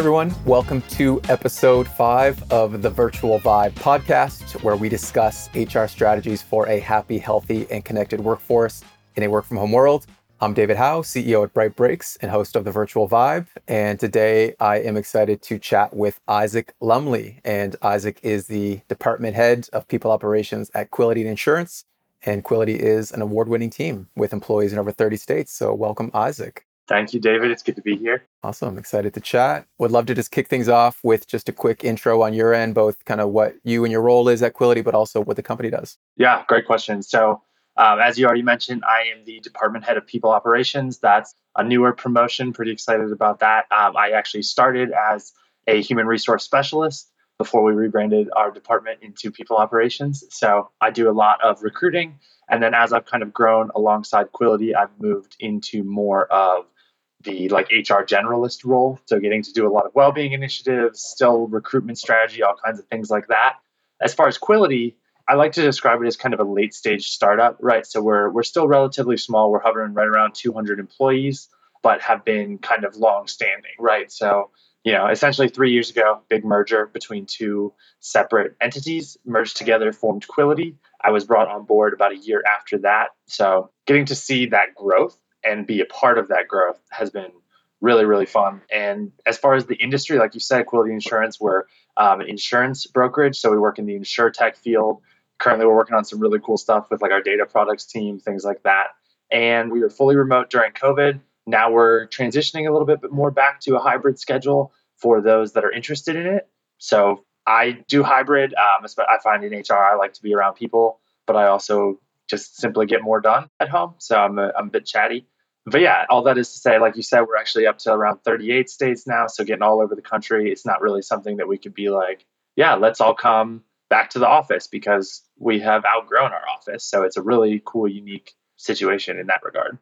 everyone. Welcome to episode five of the Virtual Vibe podcast, where we discuss HR strategies for a happy, healthy, and connected workforce in a work from home world. I'm David Howe, CEO at Bright Breaks and host of the Virtual Vibe. And today I am excited to chat with Isaac Lumley. And Isaac is the department head of people operations at Quility Insurance. And Quility is an award winning team with employees in over 30 states. So, welcome, Isaac. Thank you, David. It's good to be here. Awesome. I'm excited to chat. Would love to just kick things off with just a quick intro on your end, both kind of what you and your role is at Quility, but also what the company does. Yeah, great question. So, um, as you already mentioned, I am the department head of people operations. That's a newer promotion. Pretty excited about that. Um, I actually started as a human resource specialist before we rebranded our department into people operations. So, I do a lot of recruiting. And then as I've kind of grown alongside Quility, I've moved into more of the like HR generalist role. So getting to do a lot of well-being initiatives, still recruitment strategy, all kinds of things like that. As far as Quility, I like to describe it as kind of a late stage startup, right? So we're we're still relatively small. We're hovering right around 200 employees, but have been kind of long standing, right? So you know, essentially three years ago, big merger between two separate entities merged together, formed Quility. I was brought on board about a year after that. So getting to see that growth and be a part of that growth has been really really fun. And as far as the industry like you said Quility insurance we're um, an insurance brokerage so we work in the insurtech field. Currently we're working on some really cool stuff with like our data products team things like that. And we were fully remote during covid. Now we're transitioning a little bit but more back to a hybrid schedule for those that are interested in it. So i do hybrid um, i find in hr i like to be around people but i also just simply get more done at home. So I'm a, I'm a bit chatty. But yeah, all that is to say, like you said, we're actually up to around 38 states now. So getting all over the country, it's not really something that we could be like, yeah, let's all come back to the office because we have outgrown our office. So it's a really cool, unique situation in that regard.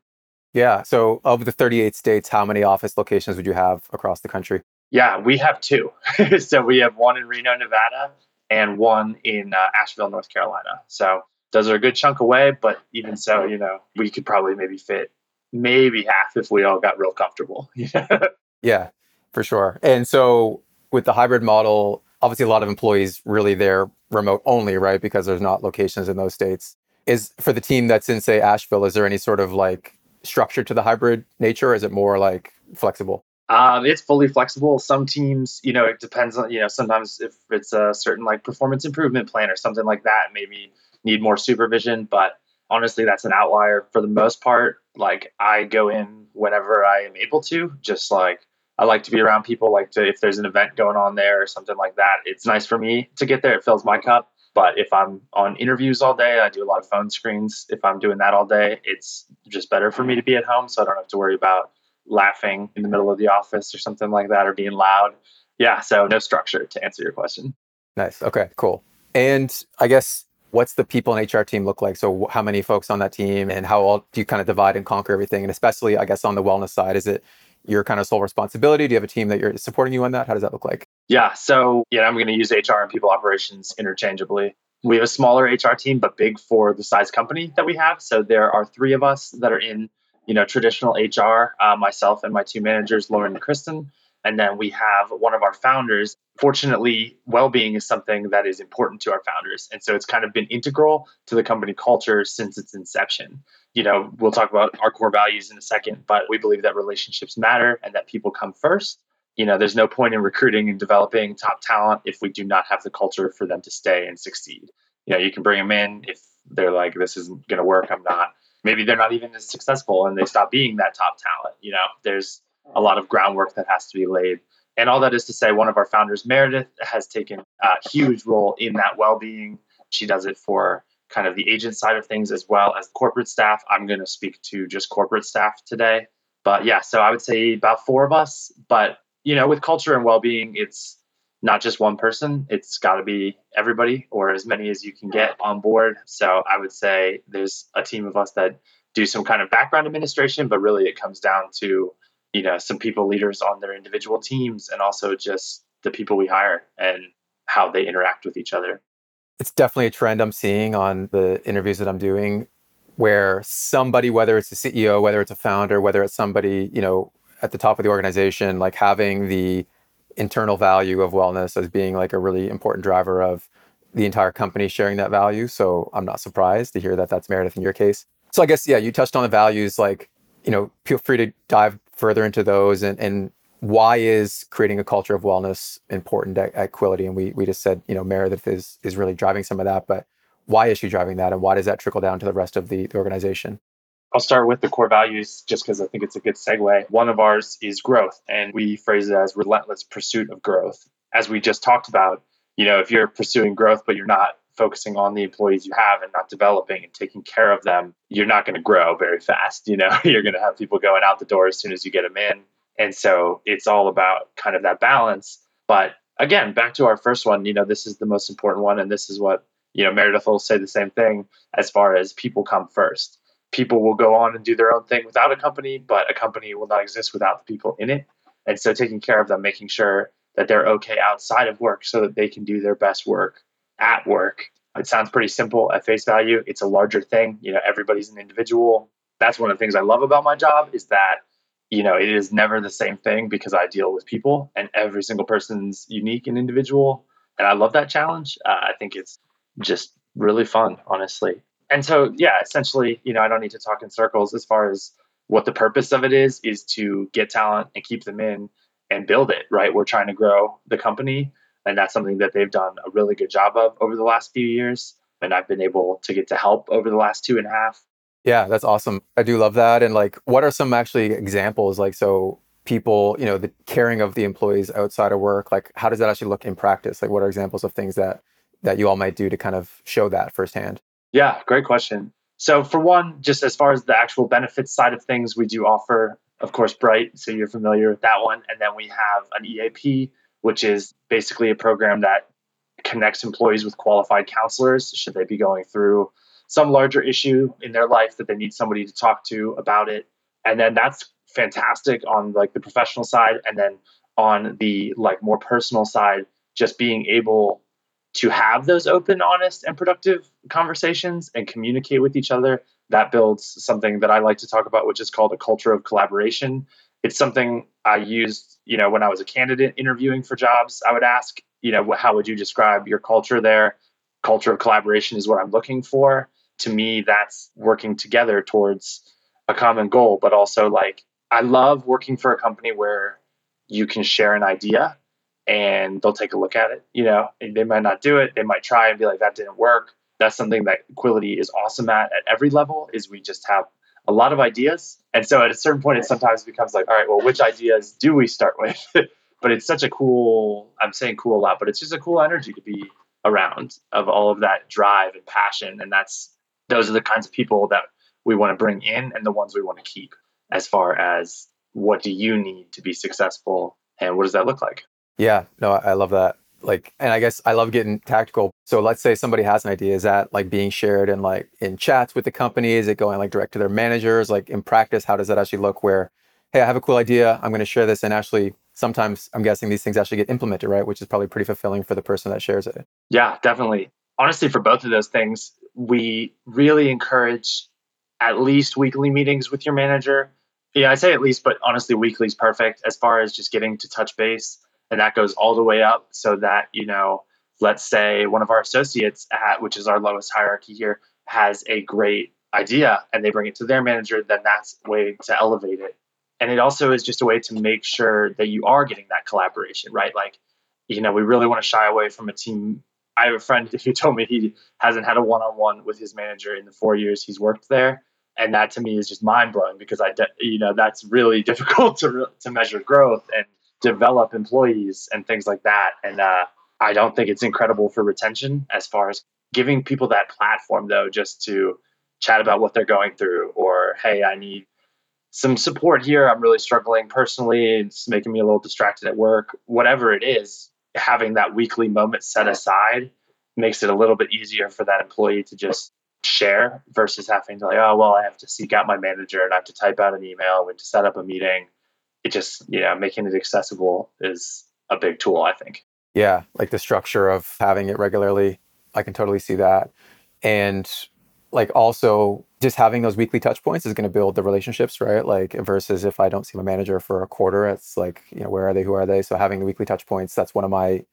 Yeah. So of the 38 states, how many office locations would you have across the country? Yeah, we have two. so we have one in Reno, Nevada, and one in uh, Asheville, North Carolina. So those are a good chunk away, but even so, you know, we could probably maybe fit maybe half if we all got real comfortable. yeah, for sure. And so with the hybrid model, obviously a lot of employees really they're remote only, right? Because there's not locations in those states. Is for the team that's in say Asheville, is there any sort of like structure to the hybrid nature? Or is it more like flexible? Um, it's fully flexible. Some teams, you know, it depends on, you know, sometimes if it's a certain like performance improvement plan or something like that, maybe need more supervision. But honestly, that's an outlier for the most part. Like I go in whenever I am able to, just like I like to be around people. Like to, if there's an event going on there or something like that, it's nice for me to get there. It fills my cup. But if I'm on interviews all day, I do a lot of phone screens. If I'm doing that all day, it's just better for me to be at home so I don't have to worry about laughing in the middle of the office or something like that or being loud. Yeah, so no structure to answer your question. Nice. Okay, cool. And I guess what's the people and HR team look like? So how many folks on that team and how all do you kind of divide and conquer everything? And especially, I guess, on the wellness side, is it your kind of sole responsibility? Do you have a team that you're supporting you on that? How does that look like? Yeah. So, yeah, I'm going to use HR and people operations interchangeably. We have a smaller HR team, but big for the size company that we have. So there are three of us that are in, you know, traditional HR, uh, myself and my two managers, Lauren and Kristen. And then we have one of our founders. Fortunately, well being is something that is important to our founders. And so it's kind of been integral to the company culture since its inception. You know, we'll talk about our core values in a second, but we believe that relationships matter and that people come first. You know, there's no point in recruiting and developing top talent if we do not have the culture for them to stay and succeed. You know, you can bring them in if they're like, this isn't going to work, I'm not. Maybe they're not even as successful and they stop being that top talent. You know, there's a lot of groundwork that has to be laid. And all that is to say, one of our founders, Meredith, has taken a huge role in that well being. She does it for kind of the agent side of things as well as corporate staff. I'm going to speak to just corporate staff today. But yeah, so I would say about four of us. But, you know, with culture and well being, it's not just one person, it's got to be everybody or as many as you can get on board. So I would say there's a team of us that do some kind of background administration, but really it comes down to you know some people leaders on their individual teams and also just the people we hire and how they interact with each other it's definitely a trend i'm seeing on the interviews that i'm doing where somebody whether it's a ceo whether it's a founder whether it's somebody you know at the top of the organization like having the internal value of wellness as being like a really important driver of the entire company sharing that value. So I'm not surprised to hear that that's Meredith in your case. So I guess, yeah, you touched on the values, like, you know, feel free to dive further into those and, and why is creating a culture of wellness important at, at Quility? And we, we just said, you know, Meredith is, is really driving some of that, but why is she driving that? And why does that trickle down to the rest of the, the organization? I'll start with the core values just because I think it's a good segue. One of ours is growth, and we phrase it as relentless pursuit of growth. As we just talked about, you know, if you're pursuing growth, but you're not focusing on the employees you have and not developing and taking care of them, you're not going to grow very fast. You know, you're going to have people going out the door as soon as you get them in. And so it's all about kind of that balance. But again, back to our first one, you know, this is the most important one. And this is what, you know, Meredith will say the same thing as far as people come first people will go on and do their own thing without a company, but a company will not exist without the people in it. And so taking care of them, making sure that they're okay outside of work so that they can do their best work at work. It sounds pretty simple at face value. It's a larger thing. You know, everybody's an individual. That's one of the things I love about my job is that, you know, it is never the same thing because I deal with people and every single person's unique and individual. And I love that challenge. Uh, I think it's just really fun, honestly and so yeah essentially you know i don't need to talk in circles as far as what the purpose of it is is to get talent and keep them in and build it right we're trying to grow the company and that's something that they've done a really good job of over the last few years and i've been able to get to help over the last two and a half yeah that's awesome i do love that and like what are some actually examples like so people you know the caring of the employees outside of work like how does that actually look in practice like what are examples of things that that you all might do to kind of show that firsthand yeah, great question. So, for one, just as far as the actual benefits side of things, we do offer, of course, Bright. So, you're familiar with that one. And then we have an EAP, which is basically a program that connects employees with qualified counselors should they be going through some larger issue in their life that they need somebody to talk to about it. And then that's fantastic on like the professional side. And then on the like more personal side, just being able to have those open, honest, and productive conversations and communicate with each other, that builds something that I like to talk about, which is called a culture of collaboration. It's something I used, you know, when I was a candidate interviewing for jobs. I would ask, you know, how would you describe your culture there? Culture of collaboration is what I'm looking for. To me, that's working together towards a common goal, but also like I love working for a company where you can share an idea and they'll take a look at it. You know, they might not do it. They might try and be like, that didn't work. That's something that Quility is awesome at at every level is we just have a lot of ideas. And so at a certain point, it sometimes becomes like, all right, well, which ideas do we start with? but it's such a cool, I'm saying cool a lot, but it's just a cool energy to be around of all of that drive and passion. And that's, those are the kinds of people that we want to bring in and the ones we want to keep as far as what do you need to be successful and what does that look like? Yeah, no, I love that. Like, and I guess I love getting tactical. So let's say somebody has an idea. Is that like being shared in like in chats with the company? Is it going like direct to their managers? Like in practice, how does that actually look? Where, hey, I have a cool idea. I'm going to share this, and actually, sometimes I'm guessing these things actually get implemented, right? Which is probably pretty fulfilling for the person that shares it. Yeah, definitely. Honestly, for both of those things, we really encourage at least weekly meetings with your manager. Yeah, I say at least, but honestly, weekly is perfect as far as just getting to touch base and that goes all the way up so that you know let's say one of our associates at which is our lowest hierarchy here has a great idea and they bring it to their manager then that's a way to elevate it. And it also is just a way to make sure that you are getting that collaboration right? Like you know we really want to shy away from a team. I have a friend who told me he hasn't had a one-on-one with his manager in the four years he's worked there. And that to me is just mind-blowing because i de- you know that's really difficult to, to measure growth and develop employees and things like that. And uh, I don't think it's incredible for retention as far as giving people that platform, though, just to chat about what they're going through or, hey, I need some support here. I'm really struggling personally. It's making me a little distracted at work. Whatever it is, having that weekly moment set aside makes it a little bit easier for that employee to just share versus having to like, oh well, I have to seek out my manager and I have to type out an email and to set up a meeting it just yeah making it accessible is a big tool i think yeah like the structure of having it regularly i can totally see that and like also just having those weekly touch points is going to build the relationships, right? Like versus if I don't see my manager for a quarter, it's like, you know, where are they? Who are they? So having the weekly touch points, that's one of my,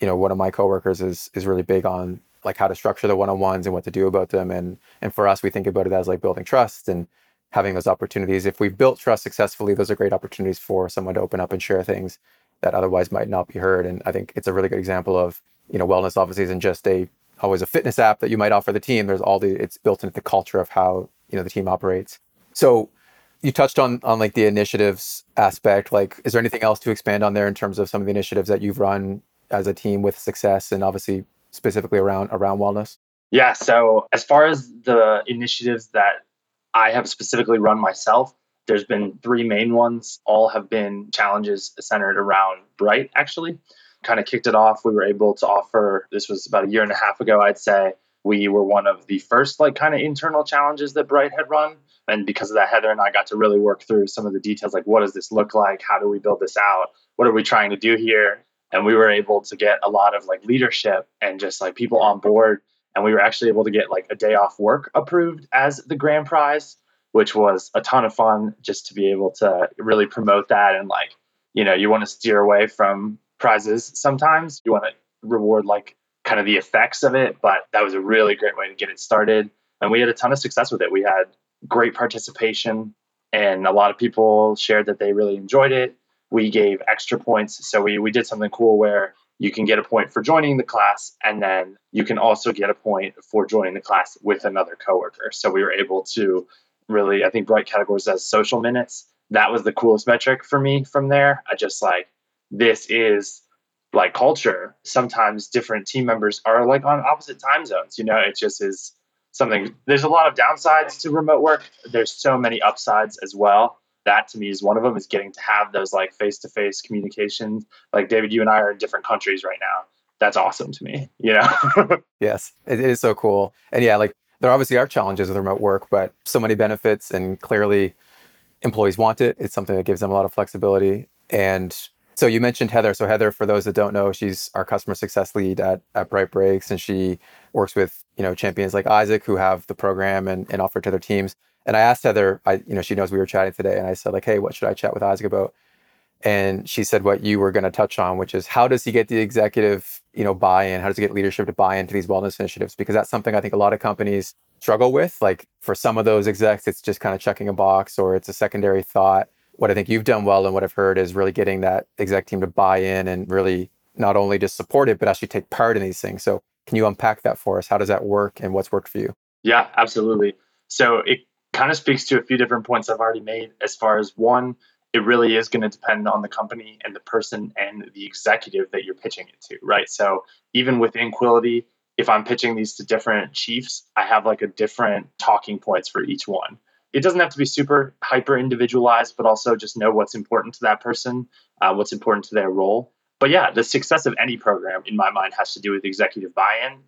you know, one of my coworkers is is really big on like how to structure the one-on-ones and what to do about them. And and for us, we think about it as like building trust and having those opportunities. If we've built trust successfully, those are great opportunities for someone to open up and share things that otherwise might not be heard. And I think it's a really good example of, you know, wellness obviously isn't just a always a fitness app that you might offer the team. There's all the it's built into the culture of how you know the team operates. So you touched on on like the initiatives aspect. Like, is there anything else to expand on there in terms of some of the initiatives that you've run as a team with success, and obviously specifically around around wellness? Yeah. So as far as the initiatives that I have specifically run myself, there's been three main ones. All have been challenges centered around Bright, actually kind of kicked it off. We were able to offer, this was about a year and a half ago, I'd say. We were one of the first, like, kind of internal challenges that Bright had run. And because of that, Heather and I got to really work through some of the details like, what does this look like? How do we build this out? What are we trying to do here? And we were able to get a lot of like leadership and just like people on board. And we were actually able to get like a day off work approved as the grand prize, which was a ton of fun just to be able to really promote that. And like, you know, you want to steer away from prizes sometimes. You want to reward like kind of the effects of it, but that was a really great way to get it started. And we had a ton of success with it. We had great participation, and a lot of people shared that they really enjoyed it. We gave extra points. So we, we did something cool where you can get a point for joining the class, and then you can also get a point for joining the class with another coworker. So we were able to really, I think Bright categories as social minutes. That was the coolest metric for me from there. I just like this is like culture. Sometimes different team members are like on opposite time zones. You know, it just is something. There's a lot of downsides to remote work. There's so many upsides as well. That to me is one of them is getting to have those like face to face communications. Like David, you and I are in different countries right now. That's awesome to me. You know. yes, it is so cool. And yeah, like there obviously are challenges with remote work, but so many benefits, and clearly employees want it. It's something that gives them a lot of flexibility. And so you mentioned Heather. So Heather, for those that don't know, she's our customer success lead at, at Bright Breaks, and she works with you know champions like Isaac who have the program and, and offer it to their teams. And I asked Heather, I you know she knows we were chatting today, and I said like, hey, what should I chat with Isaac about? And she said what you were going to touch on, which is how does he get the executive you know buy-in? How does he get leadership to buy into these wellness initiatives? Because that's something I think a lot of companies struggle with. Like for some of those execs, it's just kind of checking a box or it's a secondary thought what I think you've done well and what I've heard is really getting that exec team to buy in and really not only just support it, but actually take part in these things. So, can you unpack that for us? How does that work and what's worked for you? Yeah, absolutely. So, it kind of speaks to a few different points I've already made. As far as one, it really is going to depend on the company and the person and the executive that you're pitching it to, right? So, even within Quility, if I'm pitching these to different chiefs, I have like a different talking points for each one it doesn't have to be super hyper individualized, but also just know what's important to that person, uh, what's important to their role. But yeah, the success of any program, in my mind, has to do with executive buy in.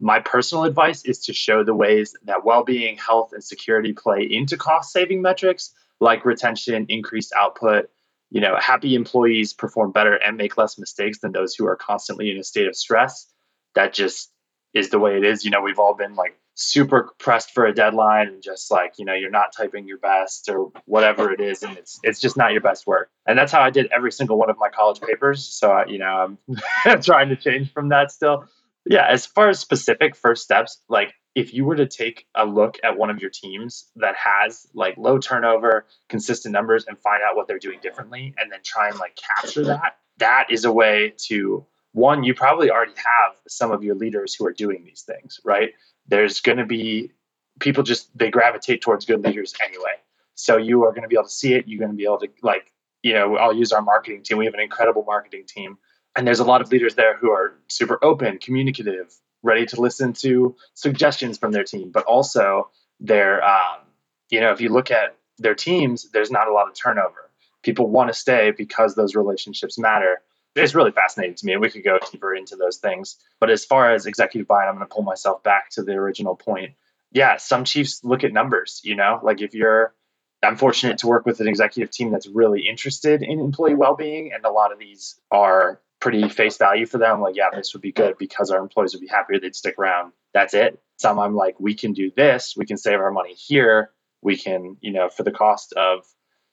My personal advice is to show the ways that well being, health, and security play into cost saving metrics like retention, increased output. You know, happy employees perform better and make less mistakes than those who are constantly in a state of stress. That just is the way it is. You know, we've all been like super pressed for a deadline and just like you know you're not typing your best or whatever it is and it's it's just not your best work and that's how i did every single one of my college papers so I, you know i'm trying to change from that still yeah as far as specific first steps like if you were to take a look at one of your teams that has like low turnover consistent numbers and find out what they're doing differently and then try and like capture that that is a way to one you probably already have some of your leaders who are doing these things right there's going to be people just they gravitate towards good leaders anyway. So you are going to be able to see it. You're going to be able to like, you know, I'll use our marketing team. We have an incredible marketing team, and there's a lot of leaders there who are super open, communicative, ready to listen to suggestions from their team, but also they're, um, you know, if you look at their teams, there's not a lot of turnover. People want to stay because those relationships matter. It's really fascinating to me and we could go deeper into those things. But as far as executive buy-in i'm going to pull myself back to the original point. Yeah some chiefs look at numbers you know? Like if you're i'm fortunate to work with an executive team that's really interested in employee well-being and a lot of these are pretty face value for them like yeah this would be good because our employees would be happier they'd stick around that's it Some I'm like, we can do this, we can save our money here, we can, you know, for the cost of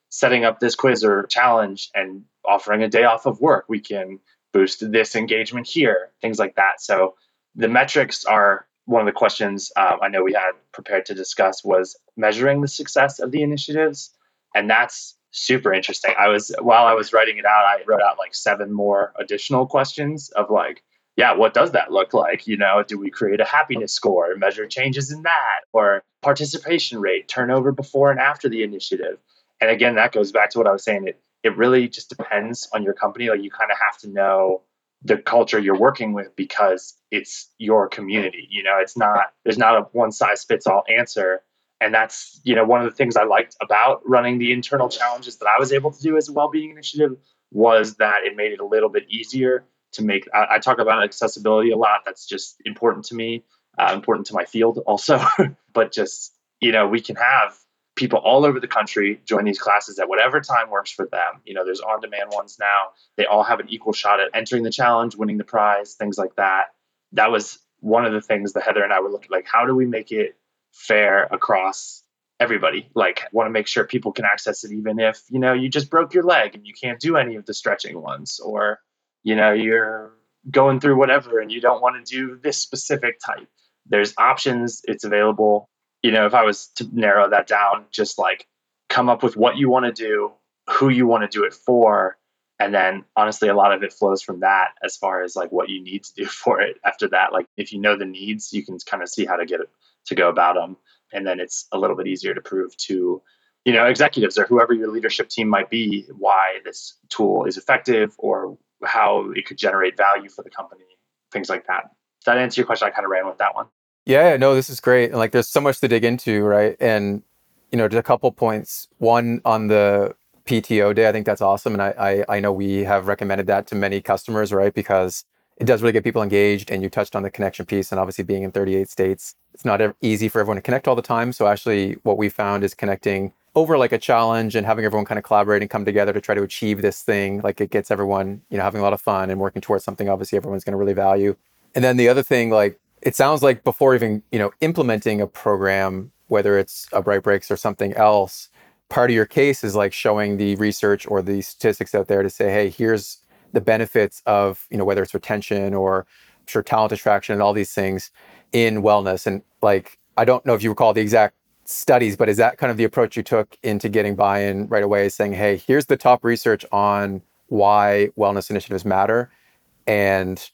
setting up this quiz or challenge and offering a day off of work, we can boost this engagement here, things like that. So the metrics are one of the questions um, I know we had prepared to discuss was measuring the success of the initiatives. And that's super interesting. I was, while I was writing it out, I wrote out like seven more additional questions of like, yeah, what does that look like? You know, do we create a happiness score, and measure changes in that, or participation rate, turnover before and after the initiative? And again, that goes back to what I was saying. It it really just depends on your company. Like you kind of have to know the culture you're working with because it's your community. You know, it's not there's not a one size fits all answer. And that's, you know, one of the things I liked about running the internal challenges that I was able to do as a well-being initiative was that it made it a little bit easier to make I, I talk about accessibility a lot. That's just important to me, uh, important to my field also. but just, you know, we can have people all over the country join these classes at whatever time works for them. You know, there's on demand ones now. They all have an equal shot at entering the challenge, winning the prize, things like that. That was one of the things that Heather and I were looking like how do we make it fair across everybody? Like want to make sure people can access it even if, you know, you just broke your leg and you can't do any of the stretching ones or you know, you're going through whatever and you don't want to do this specific type. There's options, it's available you know, if I was to narrow that down, just like come up with what you want to do, who you want to do it for, and then honestly, a lot of it flows from that as far as like what you need to do for it after that. Like if you know the needs, you can kind of see how to get it to go about them. And then it's a little bit easier to prove to, you know, executives or whoever your leadership team might be why this tool is effective or how it could generate value for the company, things like that. Does that answer your question? I kind of ran with that one. Yeah, no, this is great. And like there's so much to dig into, right? And you know, just a couple points. One on the PTO day, I think that's awesome. And I, I, I know we have recommended that to many customers, right? Because it does really get people engaged. And you touched on the connection piece and obviously being in 38 states, it's not easy for everyone to connect all the time. So actually what we found is connecting over like a challenge and having everyone kind of collaborate and come together to try to achieve this thing. Like it gets everyone, you know, having a lot of fun and working towards something obviously everyone's going to really value. And then the other thing, like it sounds like before even you know implementing a program whether it's a bright breaks or something else part of your case is like showing the research or the statistics out there to say hey here's the benefits of you know whether it's retention or I'm sure talent attraction and all these things in wellness and like i don't know if you recall the exact studies but is that kind of the approach you took into getting buy-in right away saying hey here's the top research on why wellness initiatives matter and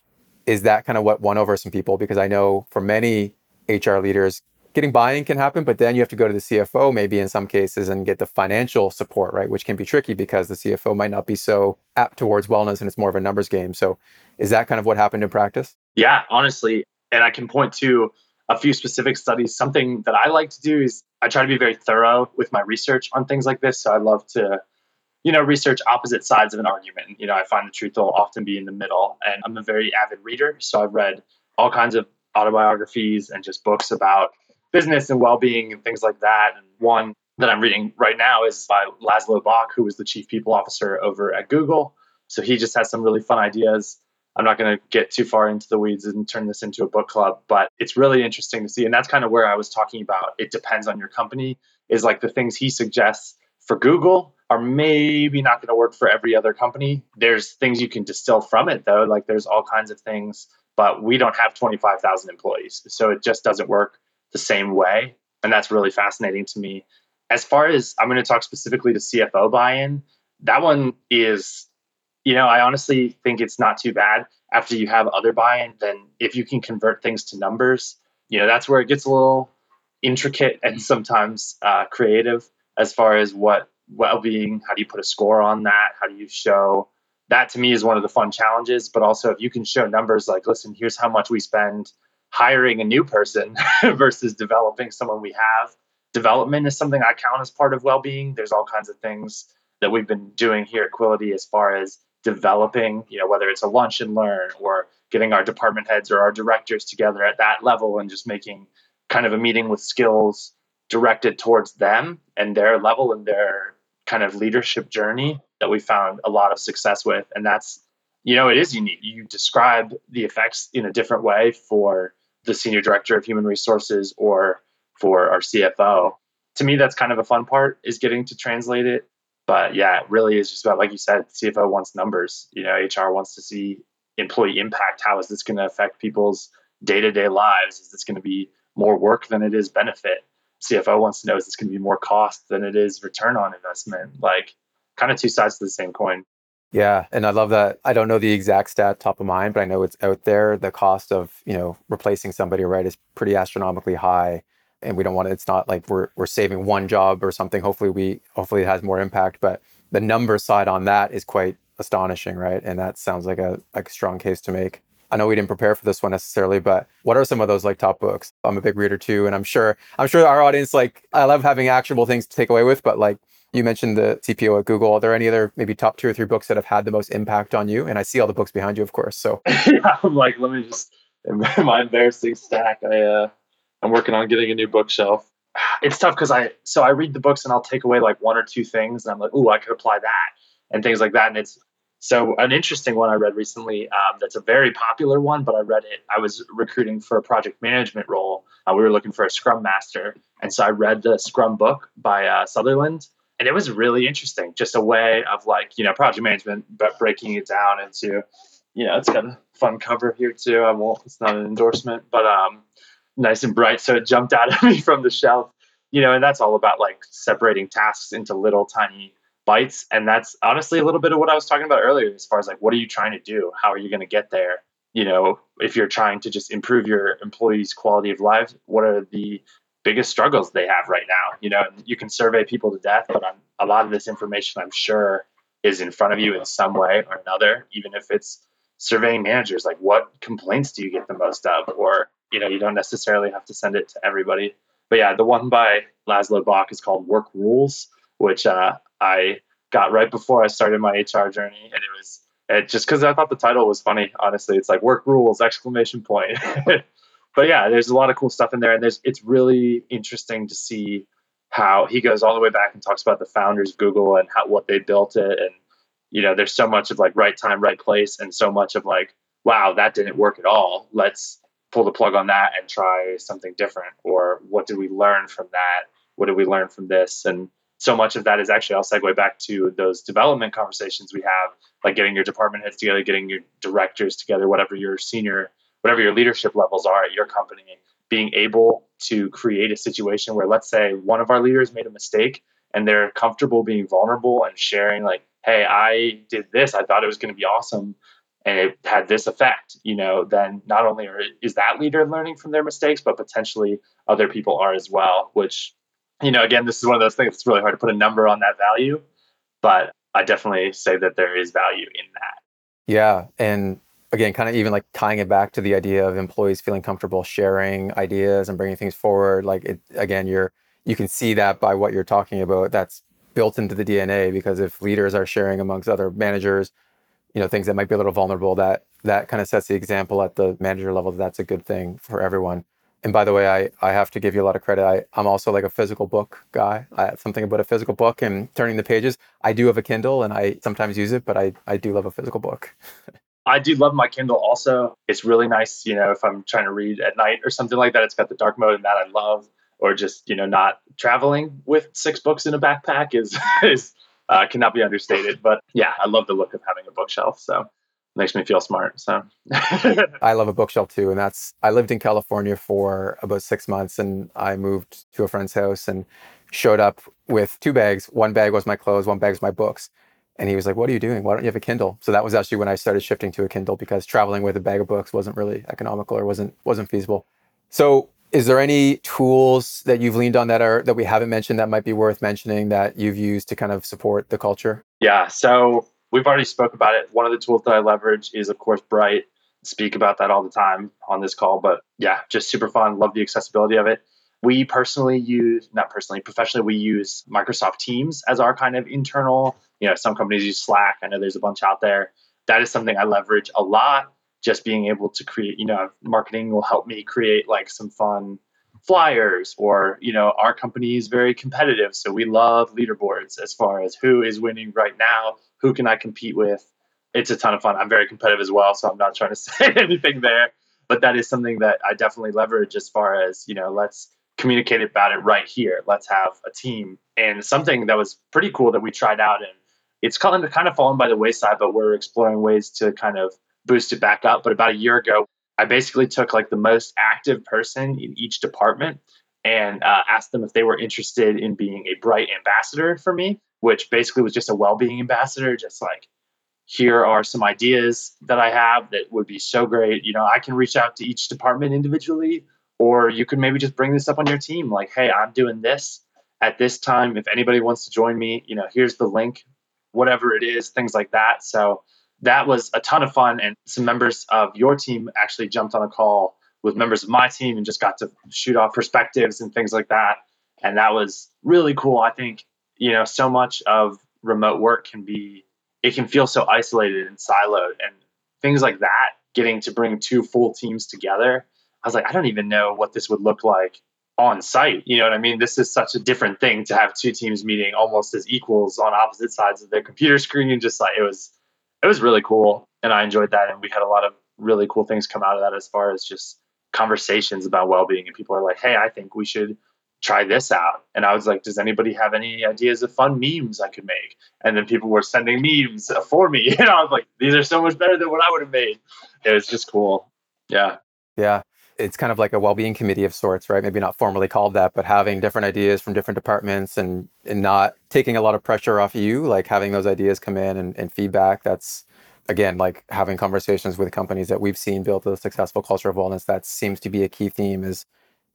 is that kind of what won over some people? Because I know for many HR leaders, getting buy-in can happen, but then you have to go to the CFO maybe in some cases and get the financial support, right? Which can be tricky because the CFO might not be so apt towards wellness and it's more of a numbers game. So is that kind of what happened in practice? Yeah, honestly. And I can point to a few specific studies. Something that I like to do is I try to be very thorough with my research on things like this. So I love to you know, research opposite sides of an argument. You know, I find the truth will often be in the middle. And I'm a very avid reader. So I've read all kinds of autobiographies and just books about business and well being and things like that. And one that I'm reading right now is by Laszlo Bock, who was the chief people officer over at Google. So he just has some really fun ideas. I'm not going to get too far into the weeds and turn this into a book club, but it's really interesting to see. And that's kind of where I was talking about. It depends on your company, is like the things he suggests for Google are maybe not going to work for every other company. There's things you can distill from it though, like there's all kinds of things, but we don't have 25,000 employees. So it just doesn't work the same way. And that's really fascinating to me. As far as I'm going to talk specifically to CFO buy in, that one is, you know, I honestly think it's not too bad after you have other buy in. Then if you can convert things to numbers, you know, that's where it gets a little intricate and sometimes uh, creative as far as what well-being how do you put a score on that how do you show that to me is one of the fun challenges but also if you can show numbers like listen here's how much we spend hiring a new person versus developing someone we have development is something i count as part of well-being there's all kinds of things that we've been doing here at quility as far as developing you know whether it's a lunch and learn or getting our department heads or our directors together at that level and just making kind of a meeting with skills directed towards them and their level and their kind of leadership journey that we found a lot of success with. And that's, you know, it is unique. You describe the effects in a different way for the senior director of human resources or for our CFO. To me, that's kind of a fun part is getting to translate it. But yeah, it really is just about, like you said, CFO wants numbers. You know, HR wants to see employee impact. How is this going to affect people's day to day lives? Is this going to be more work than it is benefit? CFO wants to know is this going to be more cost than it is return on investment? Like, kind of two sides to the same coin. Yeah, and I love that. I don't know the exact stat top of mind, but I know it's out there. The cost of you know replacing somebody right is pretty astronomically high, and we don't want it. It's not like we're we're saving one job or something. Hopefully, we hopefully it has more impact, but the number side on that is quite astonishing, right? And that sounds like a like a strong case to make. I know we didn't prepare for this one necessarily, but what are some of those like top books? I'm a big reader too, and I'm sure I'm sure our audience like I love having actionable things to take away with, but like you mentioned the CPO at Google. Are there any other maybe top two or three books that have had the most impact on you? And I see all the books behind you, of course. So yeah, I'm like, let me just my embarrassing stack. I uh, I'm working on getting a new bookshelf. It's tough because I so I read the books and I'll take away like one or two things, and I'm like, ooh, I could apply that and things like that. And it's so an interesting one I read recently. Um, that's a very popular one, but I read it. I was recruiting for a project management role. Uh, we were looking for a Scrum master, and so I read the Scrum book by uh, Sutherland and it was really interesting just a way of like you know project management but breaking it down into you know it's got a fun cover here too. I won't it's not an endorsement but um nice and bright so it jumped out at me from the shelf. You know and that's all about like separating tasks into little tiny bites and that's honestly a little bit of what i was talking about earlier as far as like what are you trying to do? How are you going to get there? You know if you're trying to just improve your employees quality of life what are the biggest struggles they have right now. You know, you can survey people to death, but a lot of this information, I'm sure, is in front of you in some way or another, even if it's surveying managers. Like, what complaints do you get the most of? Or, you know, you don't necessarily have to send it to everybody. But yeah, the one by Laszlo Bock is called Work Rules, which uh, I got right before I started my HR journey, and it was it just because I thought the title was funny. Honestly, it's like Work Rules exclamation point. but yeah, there's a lot of cool stuff in there, and there's it's really interesting to see how he goes all the way back and talks about the founders of Google and how what they built it, and you know, there's so much of like right time, right place, and so much of like, wow, that didn't work at all. Let's pull the plug on that and try something different. Or what did we learn from that? What did we learn from this? And so much of that is actually I'll segue back to those development conversations we have, like getting your department heads together, getting your directors together, whatever your senior whatever your leadership levels are at your company, being able to create a situation where, let's say, one of our leaders made a mistake and they're comfortable being vulnerable and sharing, like, hey, I did this, I thought it was going to be awesome. And it had this effect, you know, then not only is that leader learning from their mistakes, but potentially other people are as well, which, you know, again, this is one of those things it's really hard to put a number on that value, but I definitely say that there is value in that. Yeah. And again, kind of even like tying it back to the idea of employees feeling comfortable sharing ideas and bringing things forward. Like it, again, you're you can see that by what you're talking about. That's built into the DNA because if leaders are sharing amongst other managers, you know, things that might be a little vulnerable, that that kind of sets the example at the manager level. That's a good thing for everyone. And by the way, I, I have to give you a lot of credit. I, I'm also like a physical book guy. I have something about a physical book and turning the pages. I do have a Kindle and I sometimes use it, but I, I do love a physical book. I do love my Kindle also. It's really nice, you know, if I'm trying to read at night or something like that, it's got the dark mode and that I love. Or just, you know, not traveling with six books in a backpack is is uh, cannot be understated. But yeah, I love the look of having a bookshelf. So makes me feel smart. So I love a bookshelf too. And that's I lived in California for about six months and I moved to a friend's house and showed up with two bags. One bag was my clothes, one bag was my books. And he was like, What are you doing? Why don't you have a Kindle? So that was actually when I started shifting to a Kindle because traveling with a bag of books wasn't really economical or wasn't wasn't feasible. So is there any tools that you've leaned on that are that we haven't mentioned that might be worth mentioning that you've used to kind of support the culture? Yeah. So we've already spoke about it. One of the tools that I leverage is of course Bright. Speak about that all the time on this call. But yeah, just super fun. Love the accessibility of it. We personally use, not personally, professionally, we use Microsoft Teams as our kind of internal, you know, some companies use Slack. I know there's a bunch out there. That is something I leverage a lot. Just being able to create, you know, marketing will help me create like some fun flyers or, you know, our company is very competitive. So we love leaderboards as far as who is winning right now, who can I compete with. It's a ton of fun. I'm very competitive as well. So I'm not trying to say anything there but that is something that I definitely leverage as far as, you know, let's communicate about it right here. Let's have a team. And something that was pretty cool that we tried out and it's kind of kind of fallen by the wayside, but we're exploring ways to kind of boost it back up. But about a year ago, I basically took like the most active person in each department and uh, asked them if they were interested in being a bright ambassador for me, which basically was just a well-being ambassador, just like here are some ideas that I have that would be so great. You know, I can reach out to each department individually, or you could maybe just bring this up on your team. Like, hey, I'm doing this at this time. If anybody wants to join me, you know, here's the link, whatever it is, things like that. So that was a ton of fun. And some members of your team actually jumped on a call with members of my team and just got to shoot off perspectives and things like that. And that was really cool. I think, you know, so much of remote work can be it can feel so isolated and siloed and things like that getting to bring two full teams together i was like i don't even know what this would look like on site you know what i mean this is such a different thing to have two teams meeting almost as equals on opposite sides of their computer screen and just like it was it was really cool and i enjoyed that and we had a lot of really cool things come out of that as far as just conversations about well-being and people are like hey i think we should try this out. And I was like, does anybody have any ideas of fun memes I could make? And then people were sending memes for me. And I was like, these are so much better than what I would have made. It was just cool. Yeah. Yeah. It's kind of like a well-being committee of sorts, right? Maybe not formally called that, but having different ideas from different departments and and not taking a lot of pressure off you, like having those ideas come in and, and feedback. That's again like having conversations with companies that we've seen build a successful culture of wellness. That seems to be a key theme is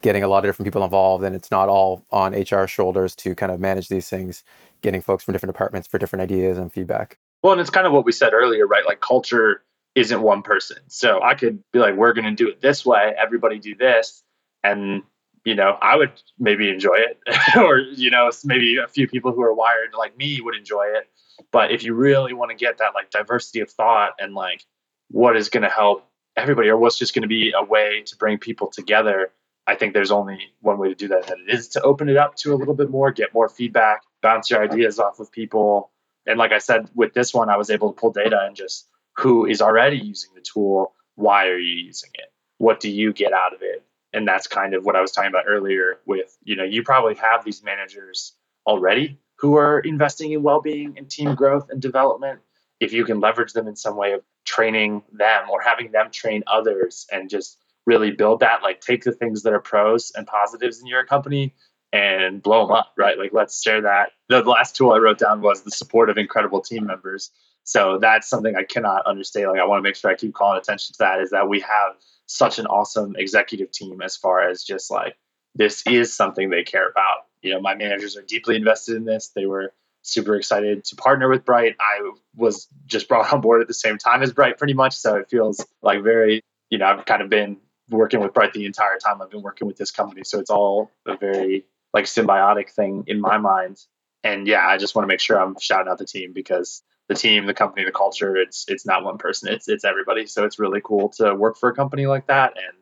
getting a lot of different people involved and it's not all on HR shoulders to kind of manage these things, getting folks from different departments for different ideas and feedback. Well, and it's kind of what we said earlier, right? Like culture isn't one person. So I could be like, we're going to do it this way, everybody do this. And, you know, I would maybe enjoy it. or, you know, maybe a few people who are wired like me would enjoy it. But if you really want to get that like diversity of thought and like what is going to help everybody or what's just going to be a way to bring people together, I think there's only one way to do that, and it is to open it up to a little bit more, get more feedback, bounce your ideas off of people. And like I said, with this one, I was able to pull data and just who is already using the tool, why are you using it? What do you get out of it? And that's kind of what I was talking about earlier with, you know, you probably have these managers already who are investing in well-being and team growth and development. If you can leverage them in some way of training them or having them train others and just really build that like take the things that are pros and positives in your company and blow them up right like let's share that the last tool i wrote down was the support of incredible team members so that's something i cannot understand like i want to make sure i keep calling attention to that is that we have such an awesome executive team as far as just like this is something they care about. You know my managers are deeply invested in this. They were super excited to partner with bright. I was just brought on board at the same time as bright pretty much. So it feels like very you know i've kind of been working with Bright the entire time I've been working with this company. So it's all a very like symbiotic thing in my mind. And yeah, I just want to make sure I'm shouting out the team because the team, the company, the culture, it's it's not one person. It's it's everybody. So it's really cool to work for a company like that and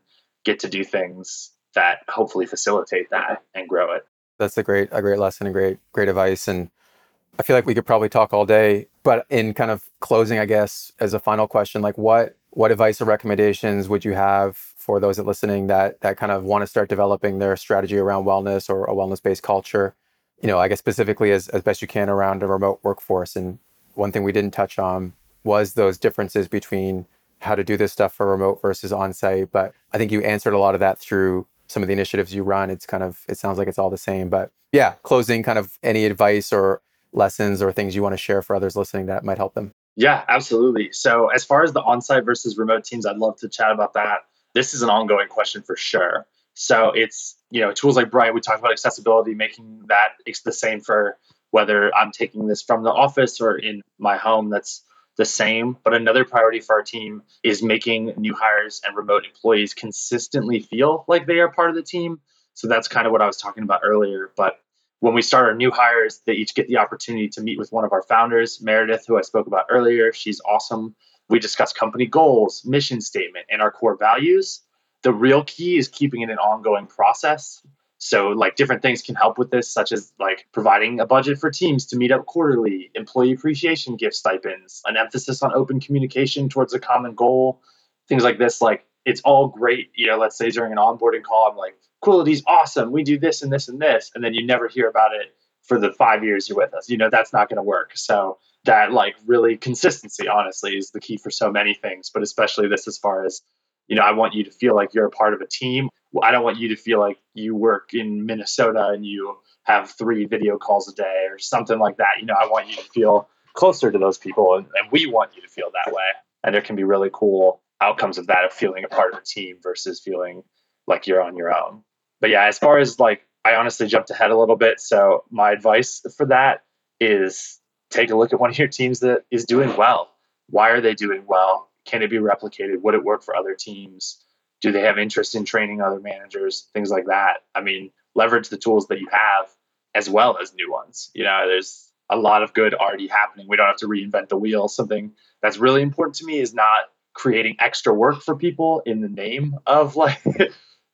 get to do things that hopefully facilitate that and grow it. That's a great a great lesson a great great advice. And I feel like we could probably talk all day, but in kind of closing, I guess, as a final question, like what what advice or recommendations would you have for those that listening that that kind of want to start developing their strategy around wellness or a wellness based culture? You know, I guess specifically as, as best you can around a remote workforce. And one thing we didn't touch on was those differences between how to do this stuff for remote versus on site. But I think you answered a lot of that through some of the initiatives you run. It's kind of, it sounds like it's all the same. But yeah, closing kind of any advice or lessons or things you want to share for others listening that might help them. Yeah, absolutely. So, as far as the on site versus remote teams, I'd love to chat about that. This is an ongoing question for sure. So, it's, you know, tools like Bright, we talked about accessibility, making that it's the same for whether I'm taking this from the office or in my home, that's the same. But another priority for our team is making new hires and remote employees consistently feel like they are part of the team. So, that's kind of what I was talking about earlier. But when we start our new hires, they each get the opportunity to meet with one of our founders, Meredith, who I spoke about earlier. She's awesome. We discuss company goals, mission statement, and our core values. The real key is keeping it an ongoing process. So, like different things can help with this, such as like providing a budget for teams to meet up quarterly, employee appreciation gift stipends, an emphasis on open communication towards a common goal, things like this. Like it's all great. You know, let's say during an onboarding call, I'm like, Quility's awesome. We do this and this and this. And then you never hear about it for the five years you're with us. You know, that's not going to work. So that like really consistency, honestly, is the key for so many things, but especially this as far as, you know, I want you to feel like you're a part of a team. I don't want you to feel like you work in Minnesota and you have three video calls a day or something like that. You know, I want you to feel closer to those people and, and we want you to feel that way. And there can be really cool outcomes of that of feeling a part of a team versus feeling like you're on your own. But yeah, as far as like I honestly jumped ahead a little bit. So my advice for that is take a look at one of your teams that is doing well. Why are they doing well? Can it be replicated? Would it work for other teams? Do they have interest in training other managers? Things like that. I mean, leverage the tools that you have as well as new ones. You know, there's a lot of good already happening. We don't have to reinvent the wheel. Something that's really important to me is not creating extra work for people in the name of like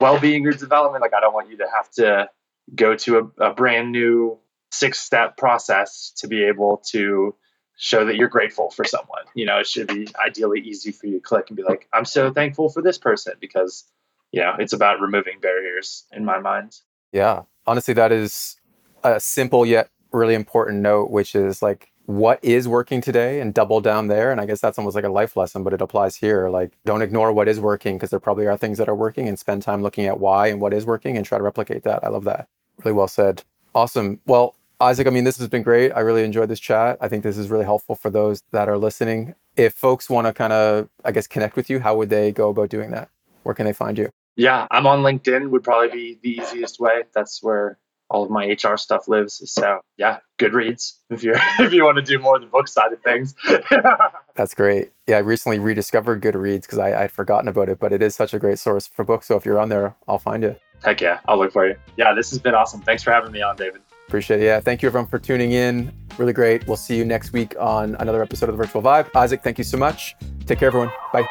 well-being or development. Like I don't want you to have to go to a, a brand new six-step process to be able to show that you're grateful for someone. You know, it should be ideally easy for you to click and be like, I'm so thankful for this person because, you know, it's about removing barriers in my mind. Yeah. Honestly, that is a simple yet really important note, which is like what is working today and double down there. And I guess that's almost like a life lesson, but it applies here. Like, don't ignore what is working because there probably are things that are working and spend time looking at why and what is working and try to replicate that. I love that. Really well said. Awesome. Well, Isaac, I mean, this has been great. I really enjoyed this chat. I think this is really helpful for those that are listening. If folks want to kind of, I guess, connect with you, how would they go about doing that? Where can they find you? Yeah, I'm on LinkedIn, would probably be the easiest way. That's where all of my HR stuff lives. So yeah, Goodreads if you if you want to do more of the book side of things. That's great. Yeah, I recently rediscovered Goodreads because I had forgotten about it, but it is such a great source for books. So if you're on there, I'll find you. Heck yeah, I'll look for you. Yeah, this has been awesome. Thanks for having me on, David. Appreciate it. Yeah, thank you everyone for tuning in. Really great. We'll see you next week on another episode of the Virtual Vibe. Isaac, thank you so much. Take care, everyone. Bye.